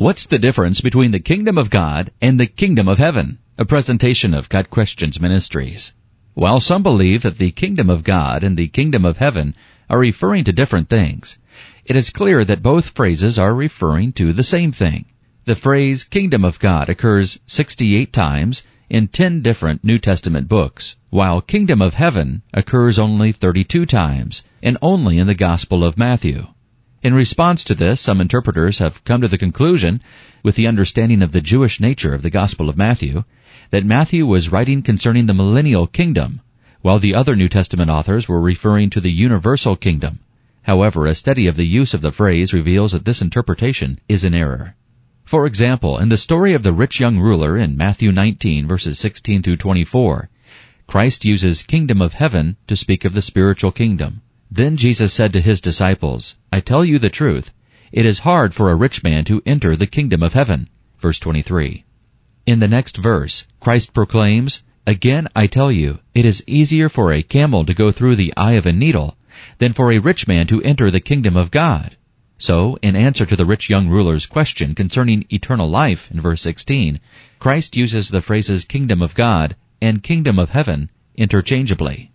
What's the difference between the kingdom of God and the kingdom of heaven? A presentation of Got Questions Ministries. While some believe that the kingdom of God and the kingdom of heaven are referring to different things, it is clear that both phrases are referring to the same thing. The phrase kingdom of God occurs 68 times in 10 different New Testament books, while kingdom of heaven occurs only 32 times and only in the Gospel of Matthew. In response to this, some interpreters have come to the conclusion, with the understanding of the Jewish nature of the Gospel of Matthew, that Matthew was writing concerning the millennial kingdom, while the other New Testament authors were referring to the universal kingdom. However, a study of the use of the phrase reveals that this interpretation is in error. For example, in the story of the rich young ruler in Matthew 19 verses 16 through 24, Christ uses kingdom of heaven to speak of the spiritual kingdom. Then Jesus said to his disciples, I tell you the truth, it is hard for a rich man to enter the kingdom of heaven. Verse 23. In the next verse, Christ proclaims, Again I tell you, it is easier for a camel to go through the eye of a needle than for a rich man to enter the kingdom of God. So, in answer to the rich young ruler's question concerning eternal life in verse 16, Christ uses the phrases kingdom of God and kingdom of heaven interchangeably.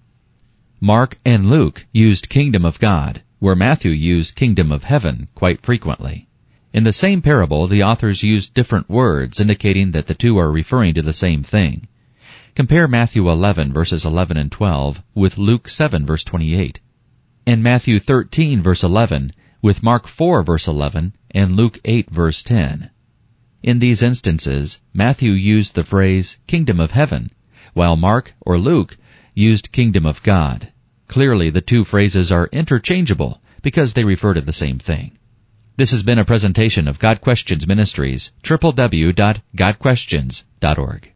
Mark and Luke used kingdom of God, where Matthew used kingdom of heaven quite frequently. In the same parable, the authors used different words indicating that the two are referring to the same thing. Compare Matthew 11 verses 11 and 12 with Luke 7 verse 28, and Matthew 13 verse 11 with Mark 4 verse 11 and Luke 8 verse 10. In these instances, Matthew used the phrase kingdom of heaven, while Mark or Luke used kingdom of God. Clearly, the two phrases are interchangeable because they refer to the same thing. This has been a presentation of Got Questions Ministries, www.gotquestions.org.